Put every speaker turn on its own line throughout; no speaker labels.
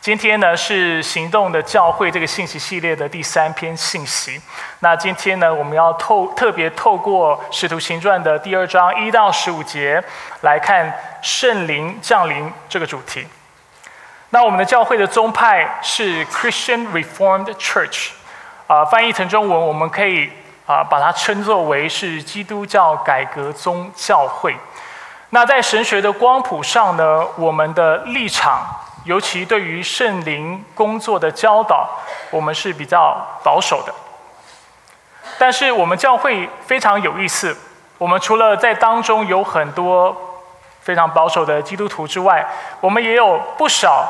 今天呢是行动的教会这个信息系列的第三篇信息。那今天呢，我们要透特别透过使徒行传的第二章一到十五节来看圣灵降临这个主题。那我们的教会的宗派是 Christian Reformed Church，啊，翻译成中文我们可以啊把它称作为是基督教改革宗教会。那在神学的光谱上呢，我们的立场。尤其对于圣灵工作的教导，我们是比较保守的。但是我们教会非常有意思，我们除了在当中有很多非常保守的基督徒之外，我们也有不少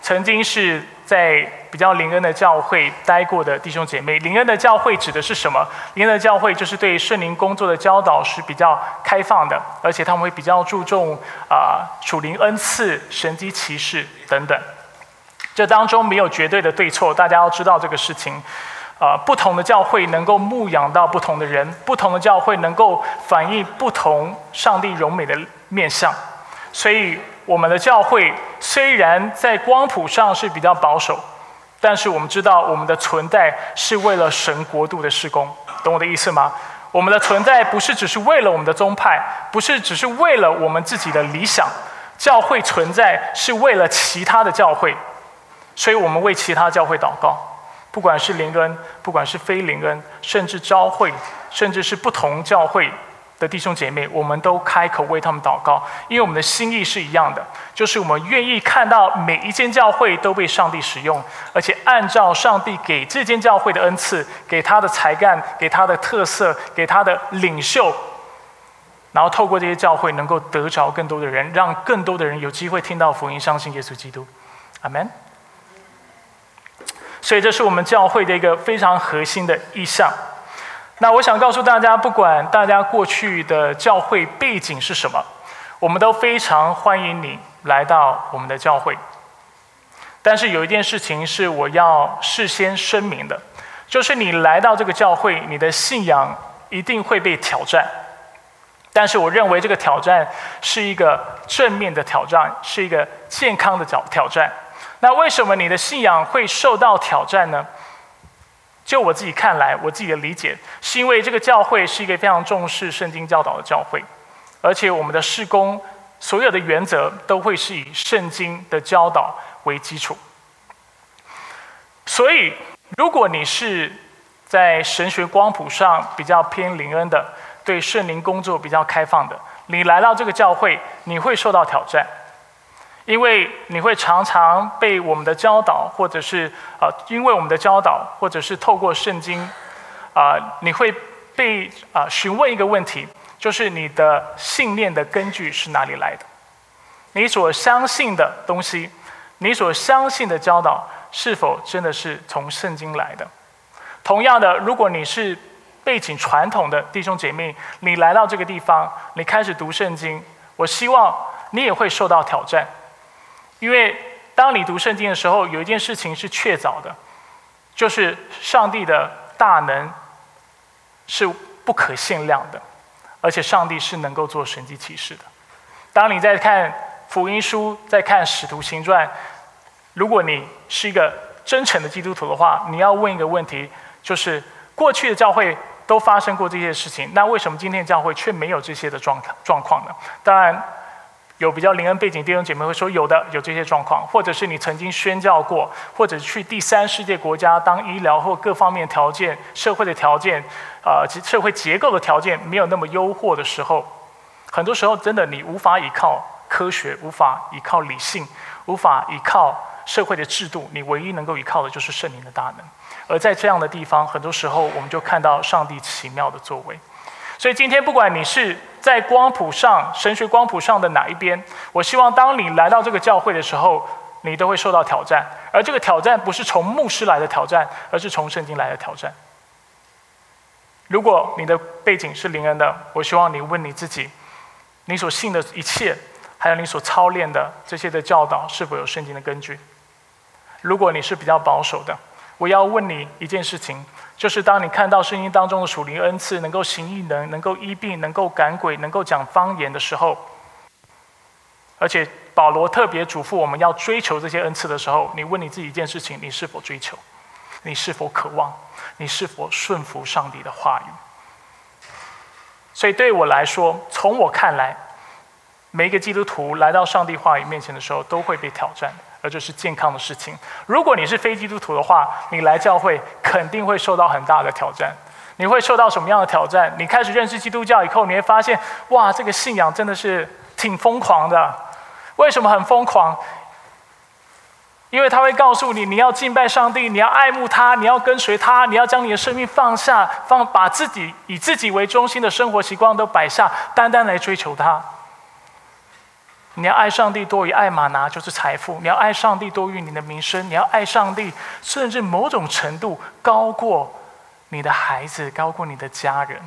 曾经是。在比较灵恩的教会待过的弟兄姐妹，灵恩的教会指的是什么？灵恩的教会就是对圣灵工作的教导是比较开放的，而且他们会比较注重啊属灵恩赐、神机骑士等等。这当中没有绝对的对错，大家要知道这个事情。啊，不同的教会能够牧养到不同的人，不同的教会能够反映不同上帝荣美的面相，所以。我们的教会虽然在光谱上是比较保守，但是我们知道我们的存在是为了神国度的施工，懂我的意思吗？我们的存在不是只是为了我们的宗派，不是只是为了我们自己的理想，教会存在是为了其他的教会，所以我们为其他教会祷告，不管是灵恩，不管是非灵恩，甚至召会，甚至是不同教会。的弟兄姐妹，我们都开口为他们祷告，因为我们的心意是一样的，就是我们愿意看到每一间教会都被上帝使用，而且按照上帝给这间教会的恩赐、给他的才干、给他的特色、给他的领袖，然后透过这些教会能够得着更多的人，让更多的人有机会听到福音、相信耶稣基督。阿门。所以，这是我们教会的一个非常核心的意向。那我想告诉大家，不管大家过去的教会背景是什么，我们都非常欢迎你来到我们的教会。但是有一件事情是我要事先声明的，就是你来到这个教会，你的信仰一定会被挑战。但是我认为这个挑战是一个正面的挑战，是一个健康的挑挑战。那为什么你的信仰会受到挑战呢？就我自己看来，我自己的理解，是因为这个教会是一个非常重视圣经教导的教会，而且我们的事工所有的原则都会是以圣经的教导为基础。所以，如果你是在神学光谱上比较偏灵恩的，对圣灵工作比较开放的，你来到这个教会，你会受到挑战。因为你会常常被我们的教导，或者是啊，因为我们的教导，或者是透过圣经，啊，你会被啊询问一个问题，就是你的信念的根据是哪里来的？你所相信的东西，你所相信的教导，是否真的是从圣经来的？同样的，如果你是背景传统的弟兄姐妹，你来到这个地方，你开始读圣经，我希望你也会受到挑战。因为当你读圣经的时候，有一件事情是确凿的，就是上帝的大能是不可限量的，而且上帝是能够做神迹奇事的。当你在看福音书，在看使徒行传，如果你是一个真诚的基督徒的话，你要问一个问题，就是过去的教会都发生过这些事情，那为什么今天教会却没有这些的状状况呢？当然。有比较灵恩背景弟兄姐妹会说有的有这些状况，或者是你曾经宣教过，或者去第三世界国家当医疗或各方面条件、社会的条件，啊，社会结构的条件没有那么优渥的时候，很多时候真的你无法依靠科学，无法依靠理性，无法依靠社会的制度，你唯一能够依靠的就是圣灵的大能。而在这样的地方，很多时候我们就看到上帝奇妙的作为。所以今天不管你是。在光谱上，神学光谱上的哪一边？我希望当你来到这个教会的时候，你都会受到挑战。而这个挑战不是从牧师来的挑战，而是从圣经来的挑战。如果你的背景是灵恩的，我希望你问你自己：你所信的一切，还有你所操练的这些的教导，是否有圣经的根据？如果你是比较保守的，我要问你一件事情。就是当你看到圣经当中的属灵恩赐，能够行异能、能够医病、能够赶鬼、能够讲方言的时候，而且保罗特别嘱咐我们要追求这些恩赐的时候，你问你自己一件事情：你是否追求？你是否渴望？你是否顺服上帝的话语？所以对我来说，从我看来，每一个基督徒来到上帝话语面前的时候，都会被挑战，而这是健康的事情。如果你是非基督徒的话，你来教会肯定会受到很大的挑战。你会受到什么样的挑战？你开始认识基督教以后，你会发现，哇，这个信仰真的是挺疯狂的。为什么很疯狂？因为他会告诉你，你要敬拜上帝，你要爱慕他，你要跟随他，你要将你的生命放下，放把自己以自己为中心的生活习惯都摆下，单单来追求他。你要爱上帝多于爱马拿，就是财富；你要爱上帝多于你的名声；你要爱上帝，甚至某种程度高过。你的孩子高过你的家人，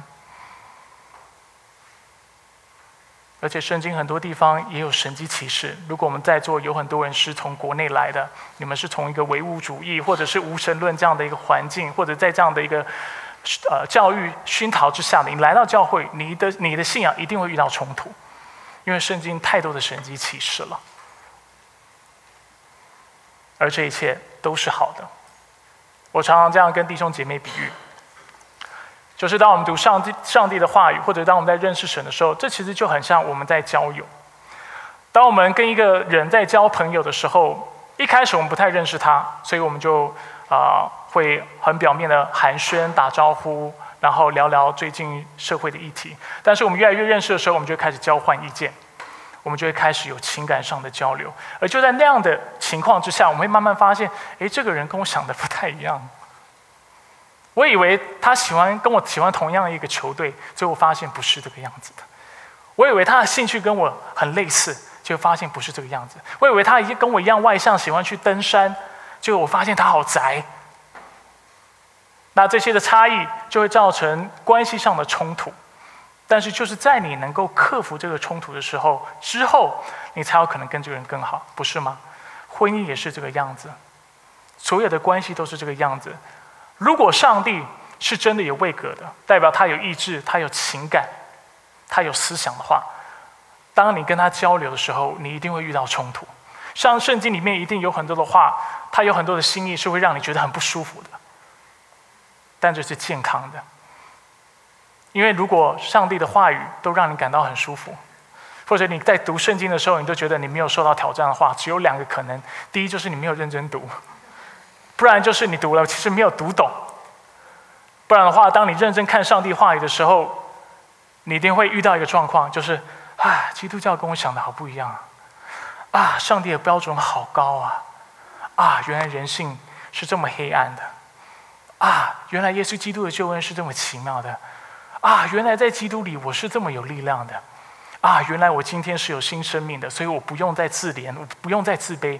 而且圣经很多地方也有神迹启示。如果我们在座有很多人是从国内来的，你们是从一个唯物主义或者是无神论这样的一个环境，或者在这样的一个呃教育熏陶之下的，你来到教会，你的你的信仰一定会遇到冲突，因为圣经太多的神迹启示了，而这一切都是好的。我常常这样跟弟兄姐妹比喻。就是当我们读上帝上帝的话语，或者当我们在认识神的时候，这其实就很像我们在交友。当我们跟一个人在交朋友的时候，一开始我们不太认识他，所以我们就啊会很表面的寒暄打招呼，然后聊聊最近社会的议题。但是我们越来越认识的时候，我们就开始交换意见，我们就会开始有情感上的交流。而就在那样的情况之下，我们会慢慢发现，哎，这个人跟我想的不太一样。我以为他喜欢跟我喜欢同样一个球队，最后发现不是这个样子的。我以为他的兴趣跟我很类似，就发现不是这个样子。我以为他已经跟我一样外向，喜欢去登山，结果我发现他好宅。那这些的差异就会造成关系上的冲突，但是就是在你能够克服这个冲突的时候，之后你才有可能跟这个人更好，不是吗？婚姻也是这个样子，所有的关系都是这个样子。如果上帝是真的有位格的，代表他有意志，他有情感，他有思想的话，当你跟他交流的时候，你一定会遇到冲突。像圣经里面一定有很多的话，他有很多的心意是会让你觉得很不舒服的，但这是健康的。因为如果上帝的话语都让你感到很舒服，或者你在读圣经的时候，你都觉得你没有受到挑战的话，只有两个可能：第一就是你没有认真读。不然就是你读了，其实没有读懂。不然的话，当你认真看上帝话语的时候，你一定会遇到一个状况，就是啊，基督教跟我想的好不一样啊！啊，上帝的标准好高啊！啊，原来人性是这么黑暗的！啊，原来耶稣基督的救恩是这么奇妙的！啊，原来在基督里我是这么有力量的！啊，原来我今天是有新生命的，所以我不用再自怜，我不用再自卑。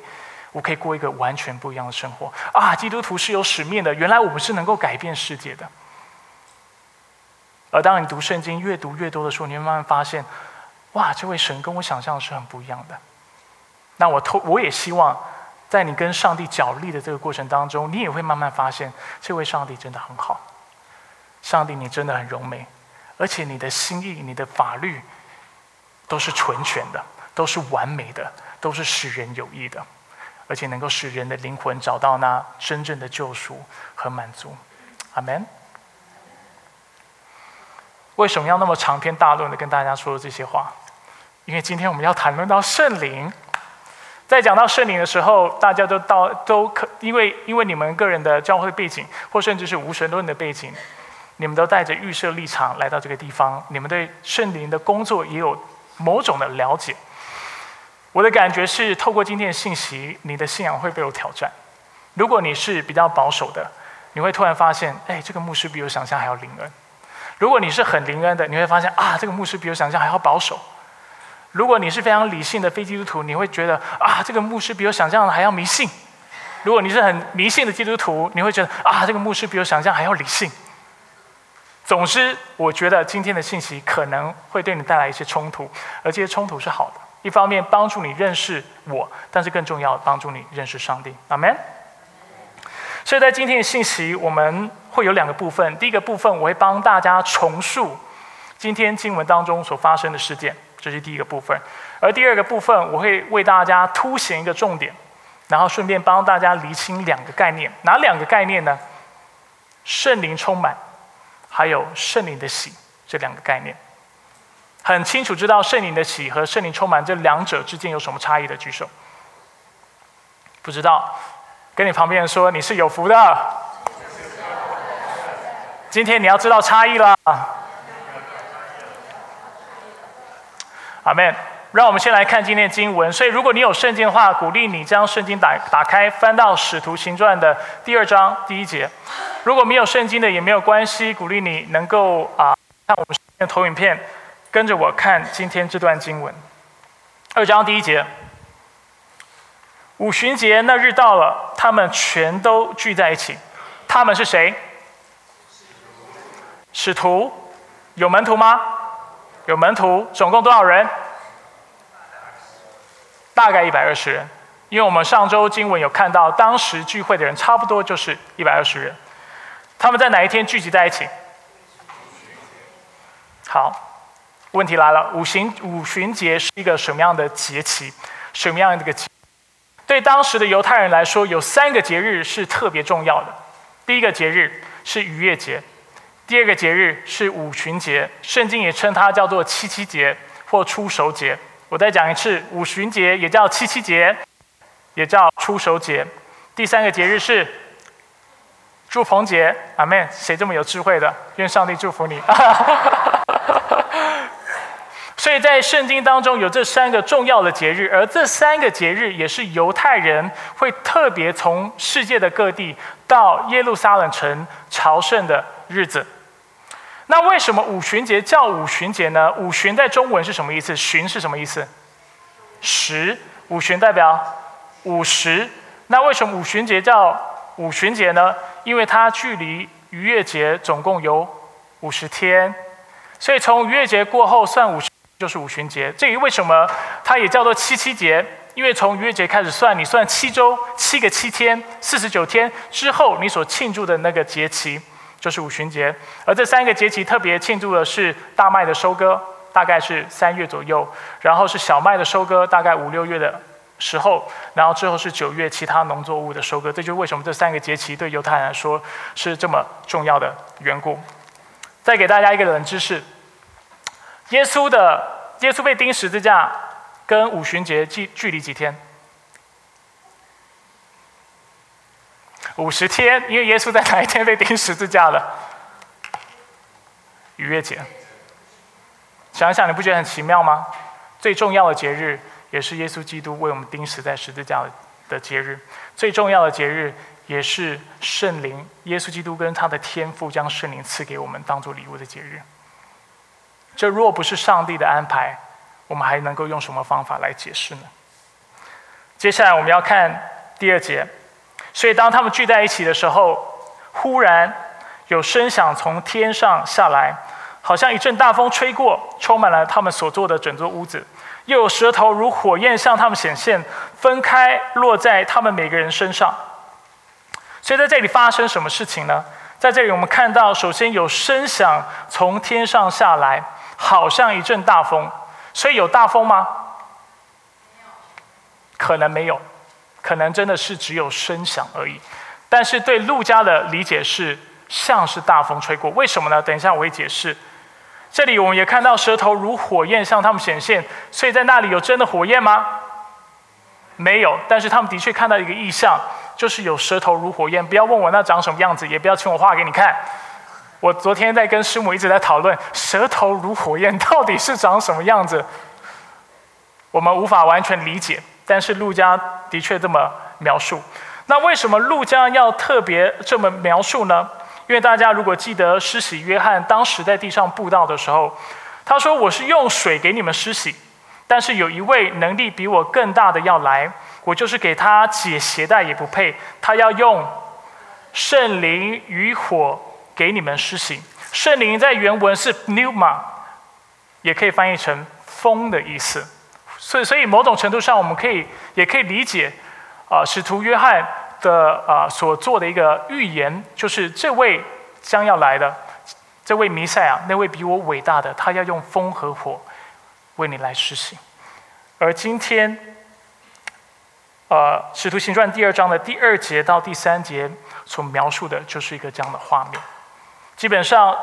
我可以过一个完全不一样的生活啊！基督徒是有使命的，原来我们是能够改变世界的。而当你读圣经越读越多的时候，你会慢慢发现，哇，这位神跟我想象是很不一样的。那我透，我也希望在你跟上帝角力的这个过程当中，你也会慢慢发现，这位上帝真的很好。上帝，你真的很柔美，而且你的心意、你的法律都是纯全的，都是完美的，都是使人有益的。而且能够使人的灵魂找到那真正的救赎和满足，阿门。为什么要那么长篇大论的跟大家说这些话？因为今天我们要谈论到圣灵。在讲到圣灵的时候，大家都到都可，因为因为你们个人的教会背景，或甚至是无神论的背景，你们都带着预设立场来到这个地方，你们对圣灵的工作也有某种的了解。我的感觉是，透过今天的信息，你的信仰会被我挑战。如果你是比较保守的，你会突然发现，哎，这个牧师比我想象还要灵恩；如果你是很灵恩的，你会发现，啊，这个牧师比我想象还要保守。如果你是非常理性的非基督徒，你会觉得，啊，这个牧师比我想象的还要迷信。如果你是很迷信的基督徒，你会觉得，啊，这个牧师比我想象还要理性。总之，我觉得今天的信息可能会对你带来一些冲突，而这些冲突是好的。一方面帮助你认识我，但是更重要帮助你认识上帝。阿门。所以在今天的信息，我们会有两个部分。第一个部分，我会帮大家重述今天经文当中所发生的事件，这是第一个部分。而第二个部分，我会为大家凸显一个重点，然后顺便帮大家厘清两个概念。哪两个概念呢？圣灵充满，还有圣灵的喜这两个概念。很清楚知道圣灵的喜和圣灵充满这两者之间有什么差异的举手。不知道，跟你旁边人说你是有福的。今天你要知道差异了。阿门。让我们先来看今天的经文。所以，如果你有圣经的话，鼓励你将圣经打打开，翻到《使徒行传》的第二章第一节。如果没有圣经的也没有关系，鼓励你能够啊看我们的投影片，跟着我看今天这段经文。二章第一节，五旬节那日到了，他们全都聚在一起。他们是谁？使徒。有门徒吗？有门徒。总共多少人？大概一百二十人，因为我们上周经文有看到，当时聚会的人差不多就是一百二十人。他们在哪一天聚集在一起？好，问题来了，五旬五旬节是一个什么样的节期？什么样的一个节？对当时的犹太人来说，有三个节日是特别重要的。第一个节日是逾越节，第二个节日是五旬节，圣经也称它叫做七七节或出熟节。我再讲一次，五旬节也叫七七节，也叫出手节。第三个节日是祝逢节，阿门，谁这么有智慧的？愿上帝祝福你。所以在圣经当中有这三个重要的节日，而这三个节日也是犹太人会特别从世界的各地到耶路撒冷城朝圣的日子。那为什么五旬节叫五旬节呢？五旬在中文是什么意思？旬是什么意思？十，五旬代表五十。那为什么五旬节叫五旬节呢？因为它距离逾越节总共有五十天，所以从逾越节过后算五十就是五旬节。至于为什么它也叫做七七节？因为从逾越节开始算，你算七周，七个七天，四十九天之后，你所庆祝的那个节期。就是五旬节，而这三个节期特别庆祝的是大麦的收割，大概是三月左右；然后是小麦的收割，大概五六月的时候；然后之后是九月其他农作物的收割。这就是为什么这三个节期对犹太人来说是这么重要的缘故。再给大家一个冷知识：耶稣的耶稣被钉十字架跟五旬节距距离几天？五十天，因为耶稣在哪一天被钉十字架了？逾越节。想想，你不觉得很奇妙吗？最重要的节日，也是耶稣基督为我们钉死在十字架的节日。最重要的节日，也是圣灵，耶稣基督跟他的天父将圣灵赐给我们，当做礼物的节日。这若不是上帝的安排，我们还能够用什么方法来解释呢？接下来我们要看第二节。所以，当他们聚在一起的时候，忽然有声响从天上下来，好像一阵大风吹过，充满了他们所坐的整座屋子。又有舌头如火焰向他们显现，分开落在他们每个人身上。所以，在这里发生什么事情呢？在这里，我们看到，首先有声响从天上下来，好像一阵大风。所以，有大风吗？可能没有。可能真的是只有声响而已，但是对陆家的理解是像是大风吹过，为什么呢？等一下我会解释。这里我们也看到舌头如火焰向他们显现，所以在那里有真的火焰吗？没有，但是他们的确看到一个意象，就是有舌头如火焰。不要问我那长什么样子，也不要请我画给你看。我昨天在跟师母一直在讨论，舌头如火焰到底是长什么样子，我们无法完全理解。但是陆家的确这么描述，那为什么陆家要特别这么描述呢？因为大家如果记得施洗约翰当时在地上布道的时候，他说：“我是用水给你们施洗，但是有一位能力比我更大的要来，我就是给他解鞋带也不配，他要用圣灵与火给你们施洗。圣灵在原文是 pneuma，也可以翻译成风的意思。”所以，所以某种程度上，我们可以也可以理解，啊，使徒约翰的啊所做的一个预言，就是这位将要来的这位弥赛亚，那位比我伟大的，他要用风和火为你来施行。而今天，呃，《使徒行传》第二章的第二节到第三节所描述的就是一个这样的画面。基本上，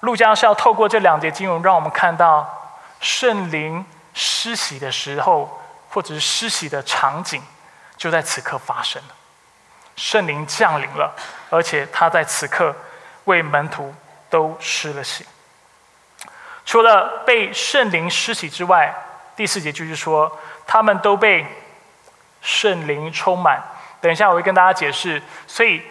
路加是要透过这两节经文，让我们看到圣灵施洗的时候，或者是施洗的场景，就在此刻发生了。圣灵降临了，而且他在此刻为门徒都施了洗。除了被圣灵施洗之外，第四节就是说，他们都被圣灵充满。等一下，我会跟大家解释。所以，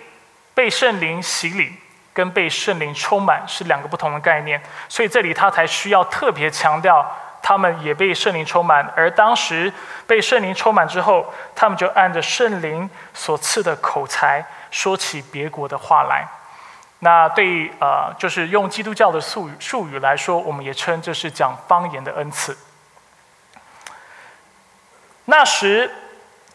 被圣灵洗礼跟被圣灵充满是两个不同的概念。所以，这里他才需要特别强调，他们也被圣灵充满。而当时被圣灵充满之后，他们就按着圣灵所赐的口才，说起别国的话来。那对呃，就是用基督教的术语术语来说，我们也称这是讲方言的恩赐。那时，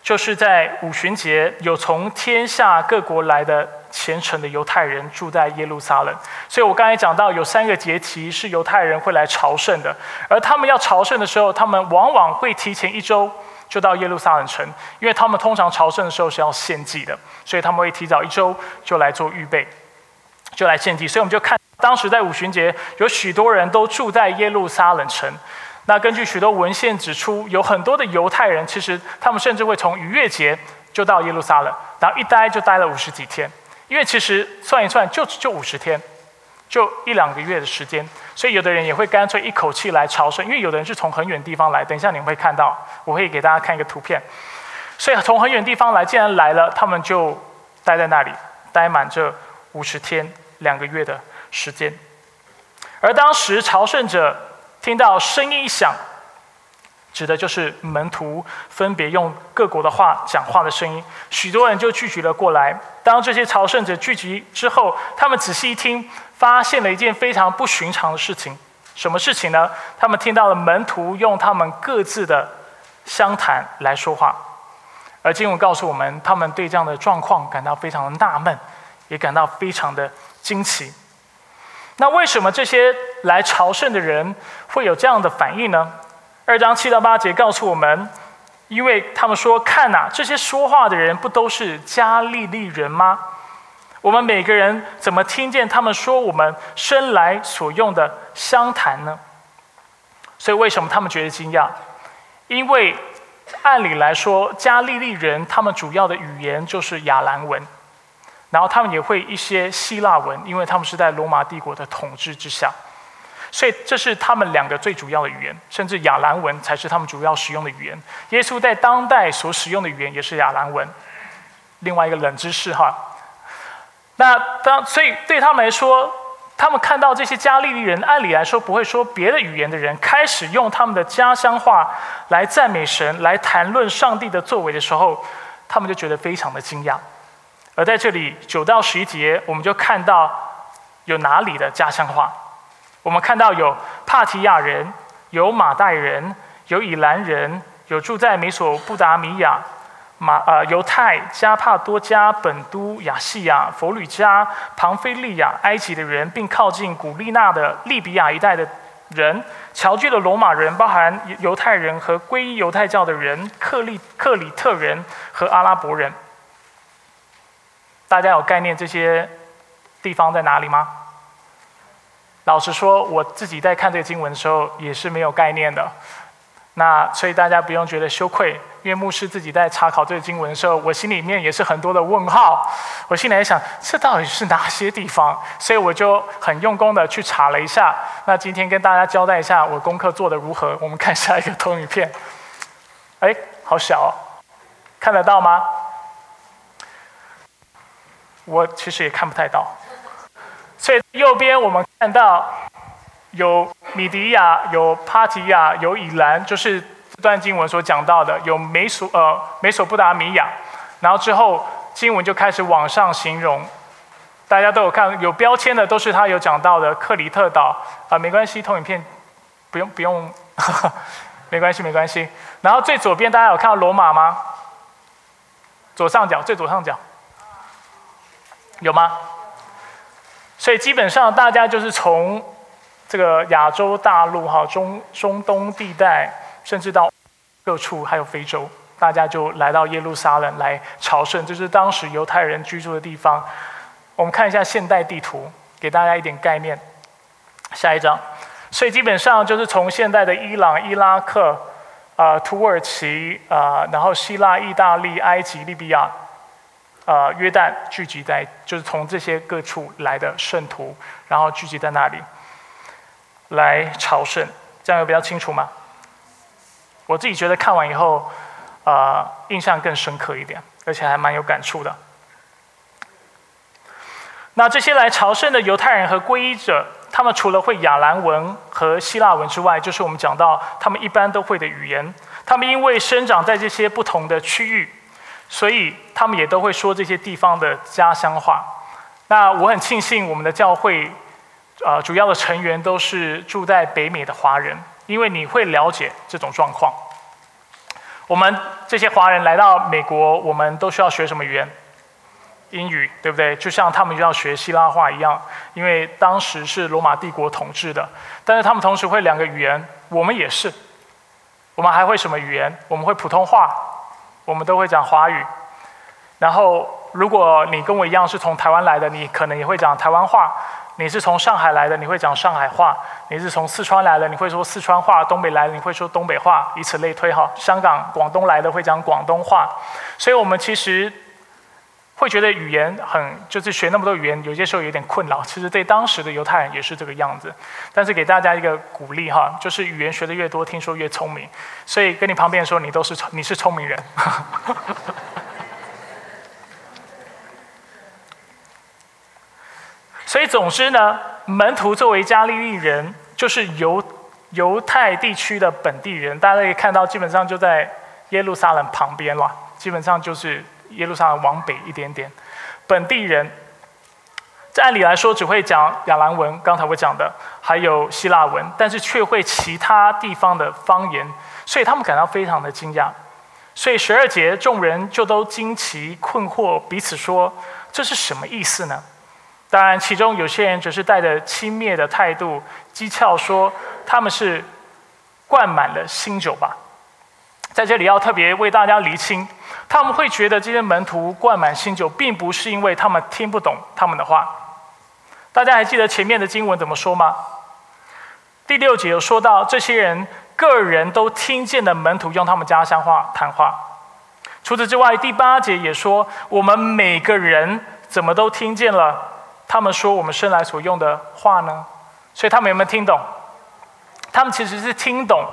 就是在五旬节，有从天下各国来的虔诚的犹太人住在耶路撒冷。所以我刚才讲到，有三个节期是犹太人会来朝圣的，而他们要朝圣的时候，他们往往会提前一周就到耶路撒冷城，因为他们通常朝圣的时候是要献祭的，所以他们会提早一周就来做预备，就来献祭。所以我们就看，当时在五旬节，有许多人都住在耶路撒冷城。那根据许多文献指出，有很多的犹太人，其实他们甚至会从逾越节就到耶路撒冷，然后一待就待了五十几天。因为其实算一算，就就五十天，就一两个月的时间。所以有的人也会干脆一口气来朝圣，因为有的人是从很远地方来。等一下你们会看到，我会给大家看一个图片。所以从很远地方来，既然来了，他们就待在那里，待满这五十天两个月的时间。而当时朝圣者。听到声音一响，指的就是门徒分别用各国的话讲话的声音。许多人就聚集了过来。当这些朝圣者聚集之后，他们仔细一听，发现了一件非常不寻常的事情。什么事情呢？他们听到了门徒用他们各自的相谈来说话。而经文告诉我们，他们对这样的状况感到非常的纳闷，也感到非常的惊奇。那为什么这些来朝圣的人会有这样的反应呢？二章七到八节告诉我们，因为他们说：“看呐，这些说话的人不都是加利利人吗？我们每个人怎么听见他们说我们生来所用的相谈呢？”所以，为什么他们觉得惊讶？因为按理来说，加利利人他们主要的语言就是亚兰文。然后他们也会一些希腊文，因为他们是在罗马帝国的统治之下，所以这是他们两个最主要的语言，甚至亚兰文才是他们主要使用的语言。耶稣在当代所使用的语言也是亚兰文。另外一个冷知识哈，那当所以对他们来说，他们看到这些加利利人，按理来说不会说别的语言的人，开始用他们的家乡话来赞美神，来谈论上帝的作为的时候，他们就觉得非常的惊讶。而在这里九到十一节，我们就看到有哪里的家乡话。我们看到有帕提亚人，有马代人，有以兰人，有住在美索不达米亚、马呃犹太、加帕多加、本都、亚细亚、佛吕加、庞菲利亚、埃及的人，并靠近古利纳的利比亚一带的人，侨居的罗马人，包含犹太人和皈依犹太教的人，克利克里特人和阿拉伯人。大家有概念这些地方在哪里吗？老实说，我自己在看这个经文的时候也是没有概念的。那所以大家不用觉得羞愧，因为牧师自己在查考这个经文的时候，我心里面也是很多的问号。我心里在想，这到底是哪些地方？所以我就很用功的去查了一下。那今天跟大家交代一下我功课做的如何。我们看下一个投影片。哎，好小，哦看得到吗？我其实也看不太到，所以右边我们看到有米迪亚、有帕提亚、有以兰，就是这段经文所讲到的，有美索呃美索不达米亚，然后之后经文就开始往上形容，大家都有看有标签的，都是他有讲到的克里特岛啊，没关系，投影片不用不用，没关系没关系。然后最左边大家有看到罗马吗？左上角最左上角。有吗？所以基本上大家就是从这个亚洲大陆哈中中东地带，甚至到各处还有非洲，大家就来到耶路撒冷来朝圣，这是当时犹太人居住的地方。我们看一下现代地图，给大家一点概念。下一张，所以基本上就是从现在的伊朗、伊拉克、啊土耳其啊，然后希腊、意大利、埃及、利比亚。呃，约旦聚集在，就是从这些各处来的圣徒，然后聚集在那里来朝圣，这样有比较清楚吗？我自己觉得看完以后，呃，印象更深刻一点，而且还蛮有感触的。那这些来朝圣的犹太人和皈依者，他们除了会亚兰文和希腊文之外，就是我们讲到他们一般都会的语言。他们因为生长在这些不同的区域。所以他们也都会说这些地方的家乡话。那我很庆幸我们的教会，呃，主要的成员都是住在北美的华人，因为你会了解这种状况。我们这些华人来到美国，我们都需要学什么语言？英语，对不对？就像他们要学希腊话一样，因为当时是罗马帝国统治的。但是他们同时会两个语言，我们也是。我们还会什么语言？我们会普通话。我们都会讲华语，然后如果你跟我一样是从台湾来的，你可能也会讲台湾话；你是从上海来的，你会讲上海话；你是从四川来的，你会说四川话；东北来的你会说东北话，以此类推哈。香港、广东来的会讲广东话，所以我们其实。会觉得语言很，就是学那么多语言，有些时候有点困扰。其实对当时的犹太人也是这个样子。但是给大家一个鼓励哈，就是语言学的越多，听说越聪明。所以跟你旁边说，你都是你是聪明人。所以总之呢，门徒作为加利利人，就是犹犹太地区的本地人，大家可以看到，基本上就在耶路撒冷旁边了，基本上就是。耶路撒冷往北一点点，本地人，这按理来说只会讲亚兰文，刚才我讲的，还有希腊文，但是却会其他地方的方言，所以他们感到非常的惊讶。所以十二节众人就都惊奇困惑，彼此说：“这是什么意思呢？”当然，其中有些人只是带着轻蔑的态度讥诮说：“他们是灌满了新酒吧。”在这里要特别为大家厘清。他们会觉得这些门徒灌满新酒，并不是因为他们听不懂他们的话。大家还记得前面的经文怎么说吗？第六节有说到，这些人个人都听见的门徒用他们家乡话谈话。除此之外，第八节也说，我们每个人怎么都听见了他们说我们生来所用的话呢？所以他们有没有听懂？他们其实是听懂，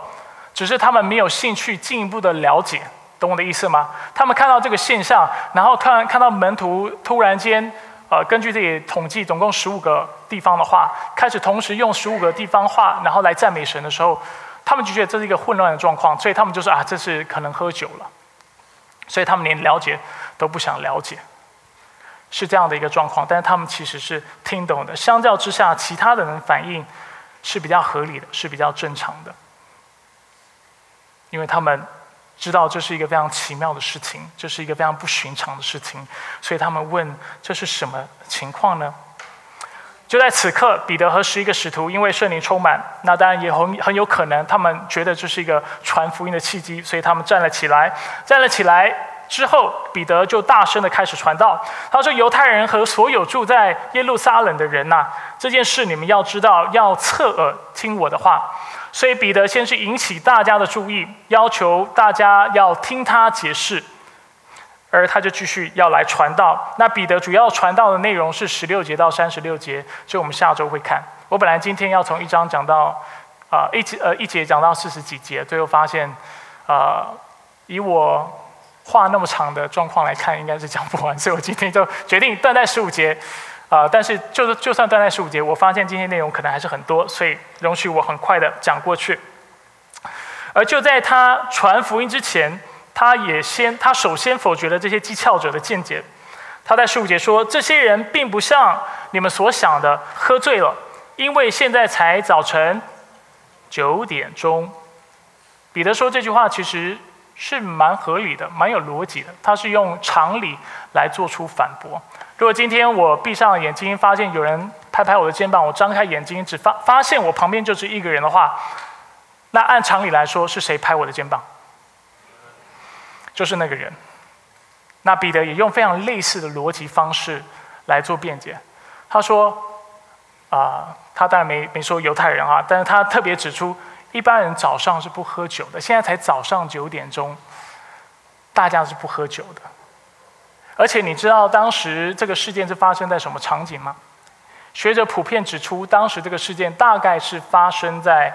只是他们没有兴趣进一步的了解。懂我的意思吗？他们看到这个现象，然后突然看到门徒突然间，呃，根据这里统计，总共十五个地方的话，开始同时用十五个地方话，然后来赞美神的时候，他们就觉得这是一个混乱的状况，所以他们就说啊，这是可能喝酒了，所以他们连了解都不想了解，是这样的一个状况。但是他们其实是听懂的，相较之下，其他的人反应是比较合理的，是比较正常的，因为他们。知道这是一个非常奇妙的事情，这是一个非常不寻常的事情，所以他们问这是什么情况呢？就在此刻，彼得和十一个使徒因为圣灵充满，那当然也很很有可能，他们觉得这是一个传福音的契机，所以他们站了起来。站了起来之后，彼得就大声的开始传道。他说：“犹太人和所有住在耶路撒冷的人呐，这件事你们要知道，要侧耳听我的话。”所以彼得先是引起大家的注意，要求大家要听他解释，而他就继续要来传道。那彼得主要传道的内容是十六节到三十六节，所以我们下周会看。我本来今天要从一章讲到啊一节呃一节讲到四十几节，最后发现啊以我话那么长的状况来看，应该是讲不完，所以我今天就决定断在十五节。啊，但是就是就算断在十五节，我发现今天内容可能还是很多，所以容许我很快的讲过去。而就在他传福音之前，他也先他首先否决了这些讥诮者的见解。他在十五节说：“这些人并不像你们所想的喝醉了，因为现在才早晨九点钟。”彼得说这句话其实是蛮合理的，蛮有逻辑的。他是用常理来做出反驳。如果今天我闭上眼睛，发现有人拍拍我的肩膀，我张开眼睛，只发发现我旁边就是一个人的话，那按常理来说，是谁拍我的肩膀？就是那个人。那彼得也用非常类似的逻辑方式来做辩解。他说：“啊，他当然没没说犹太人啊，但是他特别指出，一般人早上是不喝酒的。现在才早上九点钟，大家是不喝酒的。而且你知道当时这个事件是发生在什么场景吗？学者普遍指出，当时这个事件大概是发生在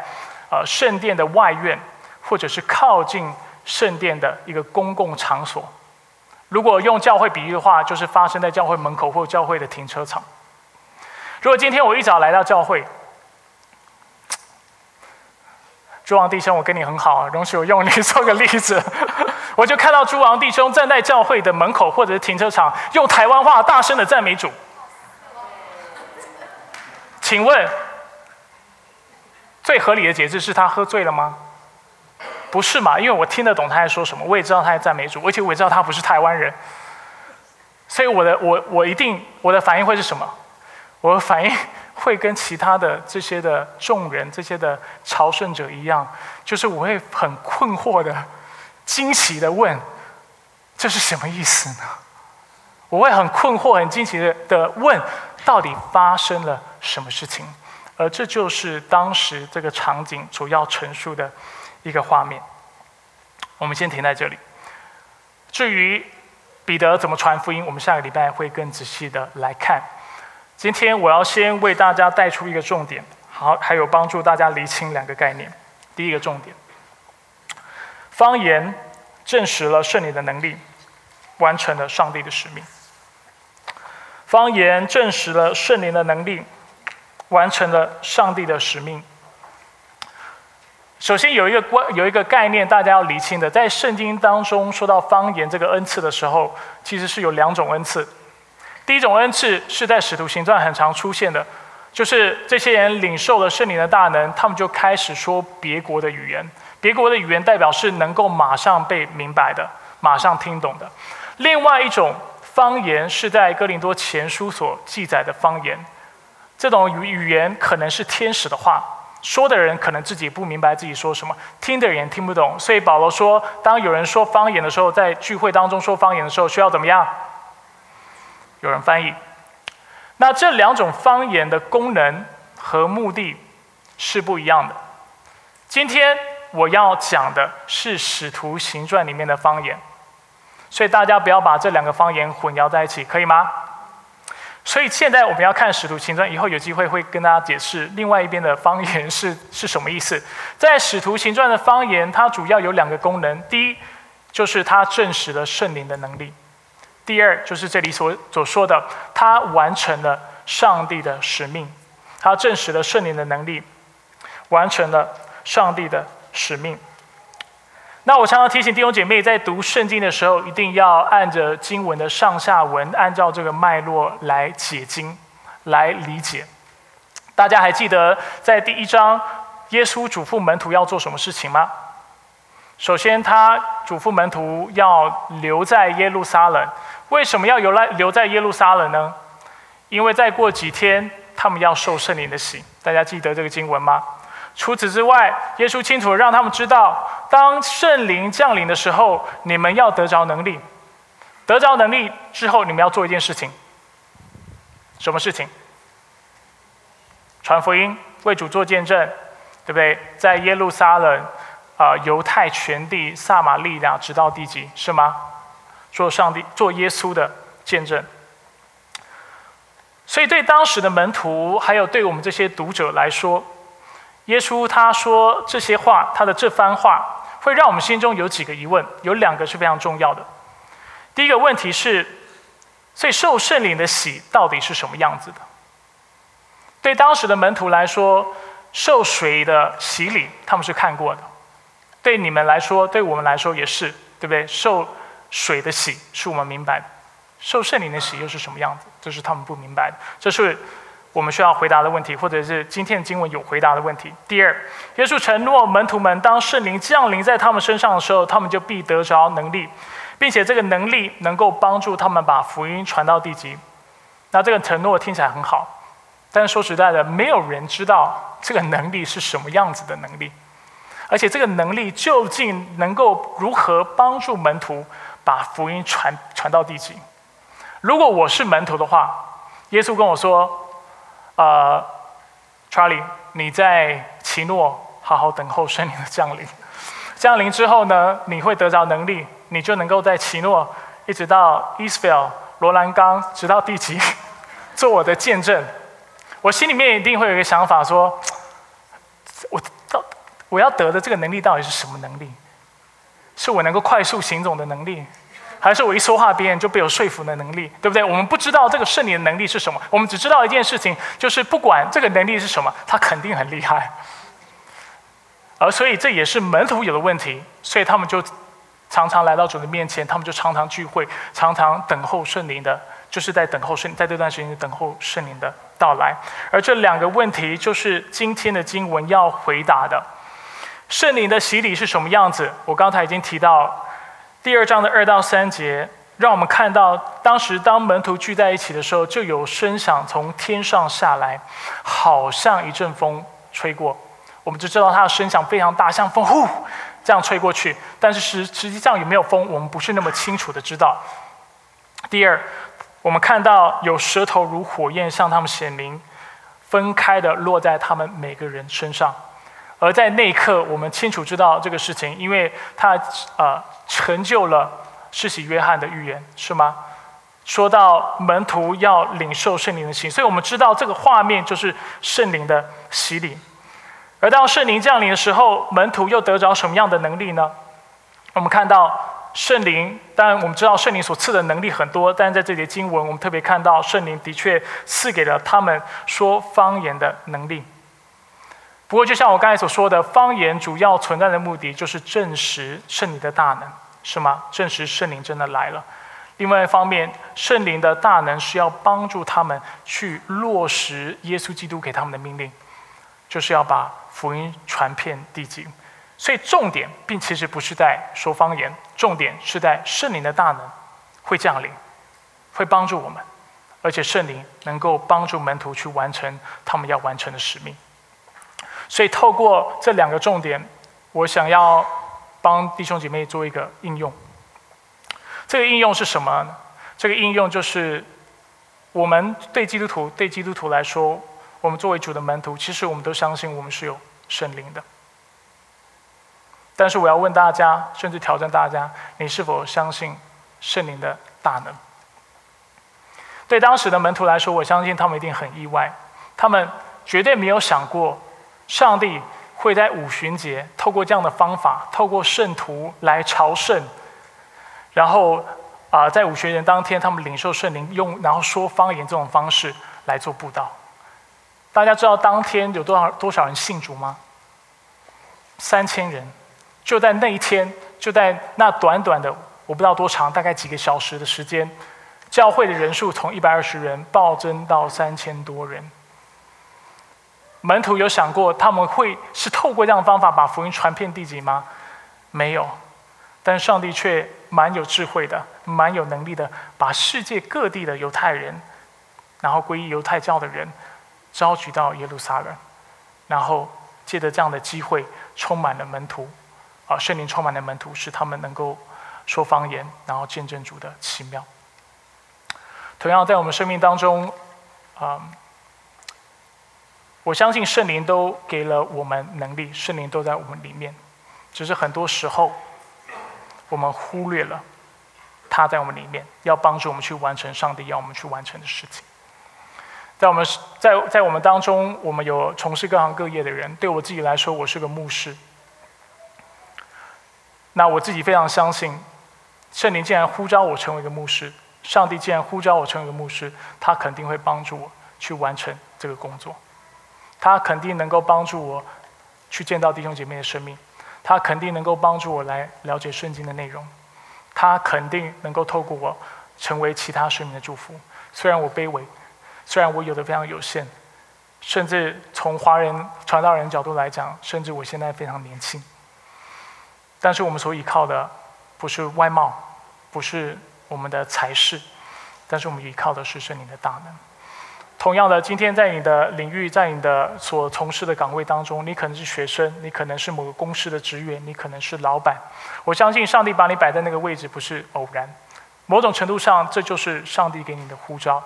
呃圣殿的外院，或者是靠近圣殿的一个公共场所。如果用教会比喻的话，就是发生在教会门口或教会的停车场。”如果今天我一早来到教会，诸王弟兄，我跟你很好，容许我用你做个例子，我就看到诸王弟兄站在教会的门口或者是停车场，用台湾话大声的赞美主。请问，最合理的解释是他喝醉了吗？不是嘛？因为我听得懂他在说什么，我也知道他在赞美主，而且我也知道他不是台湾人，所以我的我我一定我的反应会是什么？我的反应会跟其他的这些的众人、这些的朝圣者一样，就是我会很困惑的、惊奇的问：“这是什么意思呢？”我会很困惑、很惊奇的的问：“到底发生了什么事情？”而这就是当时这个场景主要陈述的一个画面。我们先停在这里。至于彼得怎么传福音，我们下个礼拜会更仔细的来看。今天我要先为大家带出一个重点，好，还有帮助大家厘清两个概念。第一个重点，方言证实了圣灵的能力，完成了上帝的使命。方言证实了圣灵的能力，完成了上帝的使命。首先有一个关有一个概念，大家要厘清的，在圣经当中说到方言这个恩赐的时候，其实是有两种恩赐。第一种恩赐是在使徒行传很常出现的，就是这些人领受了圣灵的大能，他们就开始说别国的语言。别国的语言代表是能够马上被明白的，马上听懂的。另外一种方言是在哥林多前书所记载的方言，这种语语言可能是天使的话，说的人可能自己不明白自己说什么，听的人也听不懂。所以保罗说，当有人说方言的时候，在聚会当中说方言的时候，需要怎么样？有人翻译，那这两种方言的功能和目的是不一样的。今天我要讲的是《使徒行传》里面的方言，所以大家不要把这两个方言混淆在一起，可以吗？所以现在我们要看《使徒行传》，以后有机会会跟大家解释另外一边的方言是 是什么意思。在《使徒行传》的方言，它主要有两个功能：第一，就是它证实了圣灵的能力。第二就是这里所所说的，他完成了上帝的使命，他证实了圣灵的能力，完成了上帝的使命。那我常常提醒弟兄姐妹，在读圣经的时候，一定要按着经文的上下文，按照这个脉络来解经，来理解。大家还记得在第一章，耶稣嘱咐门徒要做什么事情吗？首先，他嘱咐门徒要留在耶路撒冷。为什么要留来留在耶路撒冷呢？因为再过几天，他们要受圣灵的洗。大家记得这个经文吗？除此之外，耶稣清楚让他们知道，当圣灵降临的时候，你们要得着能力。得着能力之后，你们要做一件事情。什么事情？传福音，为主做见证，对不对？在耶路撒冷、啊犹太全地、撒玛利亚，直到地极，是吗？做上帝、做耶稣的见证，所以对当时的门徒，还有对我们这些读者来说，耶稣他说这些话，他的这番话，会让我们心中有几个疑问，有两个是非常重要的。第一个问题是，所以受圣灵的洗到底是什么样子的？对当时的门徒来说，受水的洗礼他们是看过的；对你们来说，对我们来说也是，对不对？受水的洗是我们明白，受圣灵的洗又是什么样子？这是他们不明白的，这是我们需要回答的问题，或者是今天的经文有回答的问题。第二，耶稣承诺门徒们，当圣灵降临在他们身上的时候，他们就必得着能力，并且这个能力能够帮助他们把福音传到地极。那这个承诺听起来很好，但是说实在的，没有人知道这个能力是什么样子的能力，而且这个能力究竟能够如何帮助门徒把福音传传到地极？如果我是门徒的话，耶稣跟我说：“呃，Charlie，你在奇诺好好等候圣灵的降临。降临之后呢，你会得着能力，你就能够在奇诺一直到 Eastville 罗兰冈，直到地极，做我的见证。”我心里面一定会有一个想法，说：“我我要得的这个能力到底是什么能力？是我能够快速行走的能力，还是我一说话别人就被我说服的能力？对不对？我们不知道这个圣灵的能力是什么，我们只知道一件事情，就是不管这个能力是什么，他肯定很厉害。而所以这也是门徒有的问题，所以他们就常常来到主的面前，他们就常常聚会，常常等候圣灵的。”就是在等候圣，在这段时间等候圣灵的到来，而这两个问题就是今天的经文要回答的。圣灵的洗礼是什么样子？我刚才已经提到第二章的二到三节，让我们看到当时当门徒聚在一起的时候，就有声响从天上下来，好像一阵风吹过。我们就知道它的声响非常大，像风呼这样吹过去。但是实实际上有没有风，我们不是那么清楚的知道。第二。我们看到有舌头如火焰向他们显明，分开的落在他们每个人身上，而在那一刻，我们清楚知道这个事情，因为他呃成就了施洗约翰的预言，是吗？说到门徒要领受圣灵的心，所以我们知道这个画面就是圣灵的洗礼。而当圣灵降临的时候，门徒又得着什么样的能力呢？我们看到。圣灵，当然我们知道圣灵所赐的能力很多，但在这节经文，我们特别看到圣灵的确赐给了他们说方言的能力。不过，就像我刚才所说的，方言主要存在的目的就是证实圣灵的大能，是吗？证实圣灵真的来了。另外一方面，圣灵的大能是要帮助他们去落实耶稣基督给他们的命令，就是要把福音传遍地极。所以重点并其实不是在说方言，重点是在圣灵的大能会降临，会帮助我们，而且圣灵能够帮助门徒去完成他们要完成的使命。所以透过这两个重点，我想要帮弟兄姐妹做一个应用。这个应用是什么呢？这个应用就是我们对基督徒对基督徒来说，我们作为主的门徒，其实我们都相信我们是有圣灵的。但是我要问大家，甚至挑战大家：你是否相信圣灵的大能？对当时的门徒来说，我相信他们一定很意外，他们绝对没有想过，上帝会在五旬节透过这样的方法，透过圣徒来朝圣，然后啊，在五旬节当天，他们领受圣灵，用然后说方言这种方式来做布道。大家知道当天有多少多少人信主吗？三千人。就在那一天，就在那短短的我不知道多长，大概几个小时的时间，教会的人数从一百二十人暴增到三千多人。门徒有想过他们会是透过这样的方法把福音传遍地极吗？没有，但上帝却蛮有智慧的，蛮有能力的，把世界各地的犹太人，然后皈依犹太教的人，召集到耶路撒冷，然后借着这样的机会，充满了门徒。啊，圣灵充满了门徒，使他们能够说方言，然后见证主的奇妙。同样，在我们生命当中，啊，我相信圣灵都给了我们能力，圣灵都在我们里面，只是很多时候我们忽略了他在我们里面，要帮助我们去完成上帝要我们去完成的事情。在我们在在我们当中，我们有从事各行各业的人。对我自己来说，我是个牧师。那我自己非常相信，圣灵既然呼召我成为一个牧师，上帝既然呼召我成为一个牧师，他肯定会帮助我去完成这个工作，他肯定能够帮助我去见到弟兄姐妹的生命，他肯定能够帮助我来了解圣经的内容，他肯定能够透过我成为其他生命的祝福。虽然我卑微，虽然我有的非常有限，甚至从华人传道人角度来讲，甚至我现在非常年轻。但是我们所依靠的不是外貌，不是我们的才识，但是我们依靠的是圣灵的大能。同样的，今天在你的领域，在你的所从事的岗位当中，你可能是学生，你可能是某个公司的职员，你可能是老板。我相信上帝把你摆在那个位置不是偶然，某种程度上，这就是上帝给你的呼召。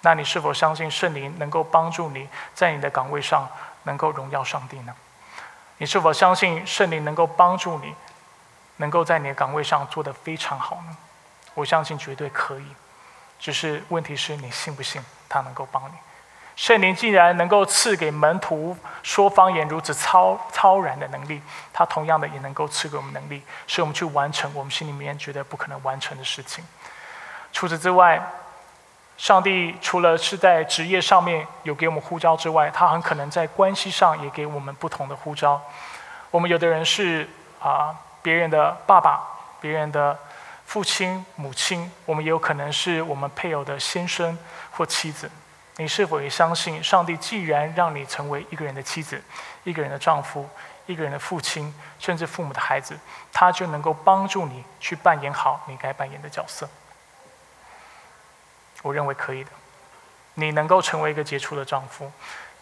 那你是否相信圣灵能够帮助你在你的岗位上能够荣耀上帝呢？你是否相信圣灵能够帮助你，能够在你的岗位上做得非常好呢？我相信绝对可以，只是问题是你信不信他能够帮你？圣灵既然能够赐给门徒说方言如此超超然的能力，他同样的也能够赐给我们能力，使我们去完成我们心里面觉得不可能完成的事情。除此之外，上帝除了是在职业上面有给我们呼召之外，他很可能在关系上也给我们不同的呼召。我们有的人是啊别人的爸爸、别人的父亲、母亲，我们也有可能是我们配偶的先生或妻子。你是否也相信，上帝既然让你成为一个人的妻子、一个人的丈夫、一个人的父亲，甚至父母的孩子，他就能够帮助你去扮演好你该扮演的角色？我认为可以的。你能够成为一个杰出的丈夫，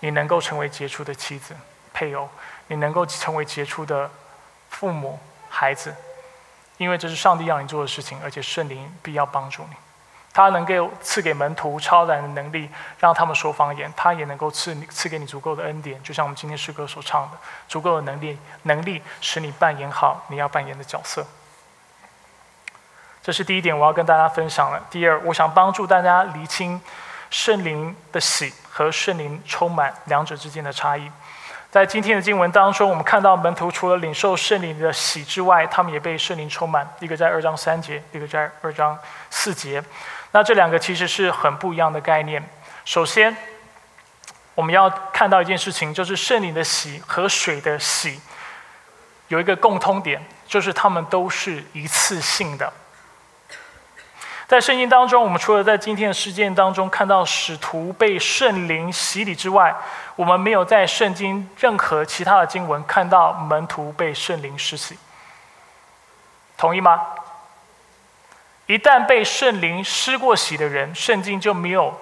你能够成为杰出的妻子、配偶，你能够成为杰出的父母、孩子，因为这是上帝让你做的事情，而且圣灵必要帮助你。他能够赐给门徒超然的能力，让他们说方言；他也能够赐赐给你足够的恩典，就像我们今天诗歌所唱的，足够的能力，能力使你扮演好你要扮演的角色。这是第一点，我要跟大家分享了。第二，我想帮助大家厘清圣灵的喜和圣灵充满两者之间的差异。在今天的经文当中，我们看到门徒除了领受圣灵的喜之外，他们也被圣灵充满。一个在二章三节，一个在二章四节。那这两个其实是很不一样的概念。首先，我们要看到一件事情，就是圣灵的喜和水的喜有一个共通点，就是他们都是一次性的。在圣经当中，我们除了在今天的事件当中看到使徒被圣灵洗礼之外，我们没有在圣经任何其他的经文看到门徒被圣灵施洗。同意吗？一旦被圣灵施过洗的人，圣经就没有